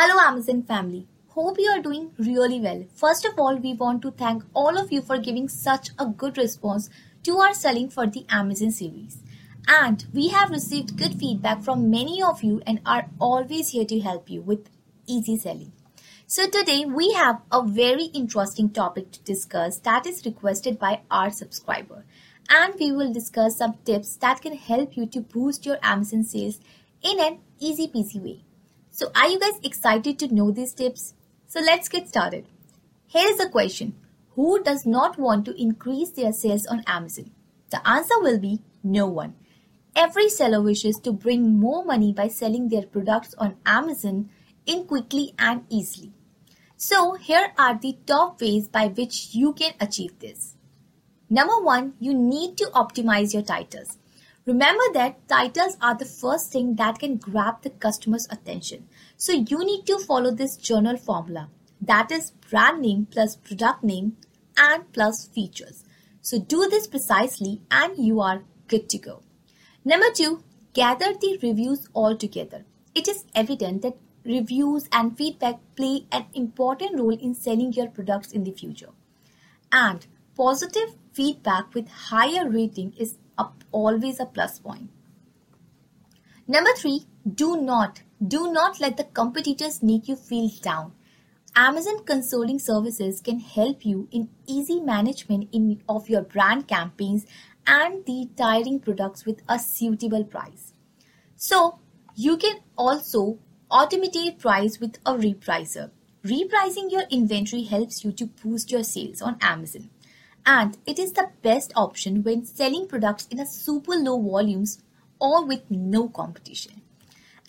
Hello Amazon family. Hope you are doing really well. First of all, we want to thank all of you for giving such a good response to our selling for the Amazon series. And we have received good feedback from many of you and are always here to help you with easy selling. So today we have a very interesting topic to discuss that is requested by our subscriber. And we will discuss some tips that can help you to boost your Amazon sales in an easy peasy way. So are you guys excited to know these tips? So let's get started. Here is a question. Who does not want to increase their sales on Amazon? The answer will be no one. Every seller wishes to bring more money by selling their products on Amazon in quickly and easily. So here are the top ways by which you can achieve this. Number one, you need to optimize your titles. Remember that titles are the first thing that can grab the customer's attention. So you need to follow this journal formula. That is brand name plus product name and plus features. So do this precisely and you are good to go. Number two, gather the reviews all together. It is evident that reviews and feedback play an important role in selling your products in the future. And positive feedback with higher rating is always a plus point. Number three, do not, do not let the competitors make you feel down. Amazon consulting services can help you in easy management in, of your brand campaigns and the tiring products with a suitable price. So you can also automate price with a repricer. Repricing your inventory helps you to boost your sales on Amazon and it is the best option when selling products in a super low volumes or with no competition.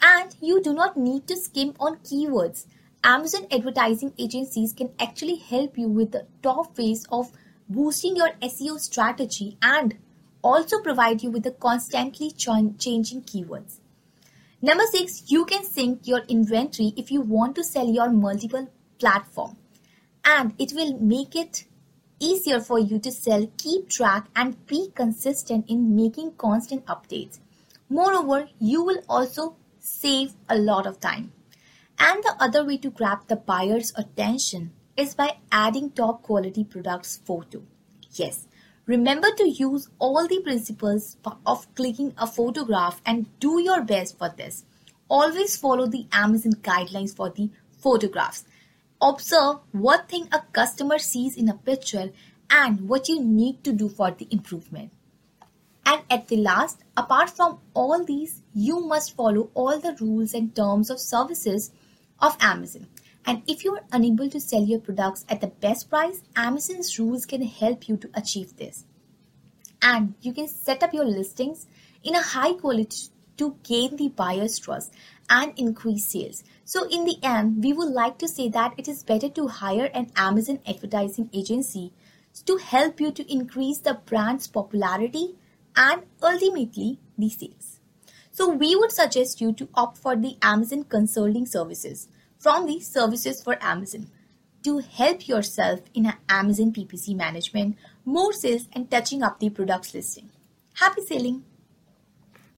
And you do not need to skim on keywords. Amazon advertising agencies can actually help you with the top ways of boosting your SEO strategy and also provide you with the constantly changing keywords. Number six, you can sync your inventory if you want to sell your multiple platform and it will make it easier for you to sell, keep track, and be consistent in making constant updates. Moreover, you will also save a lot of time. And the other way to grab the buyer's attention is by adding top quality products photo. Yes, remember to use all the principles of clicking a photograph and do your best for this. Always follow the Amazon guidelines for the photographs Observe what thing a customer sees in a picture and what you need to do for the improvement. And at the last, apart from all these, you must follow all the rules and terms of services of Amazon. And if you are unable to sell your products at the best price, Amazon's rules can help you to achieve this. And you can set up your listings in a high quality to gain the buyer's trust and increase sales. So in the end, we would like to say that it is better to hire an Amazon advertising agency to help you to increase the brand's popularity and ultimately the sales. So we would suggest you to opt for the Amazon consulting services from the services for Amazon to help yourself in Amazon PPC management, more sales and touching up the products listing. Happy selling!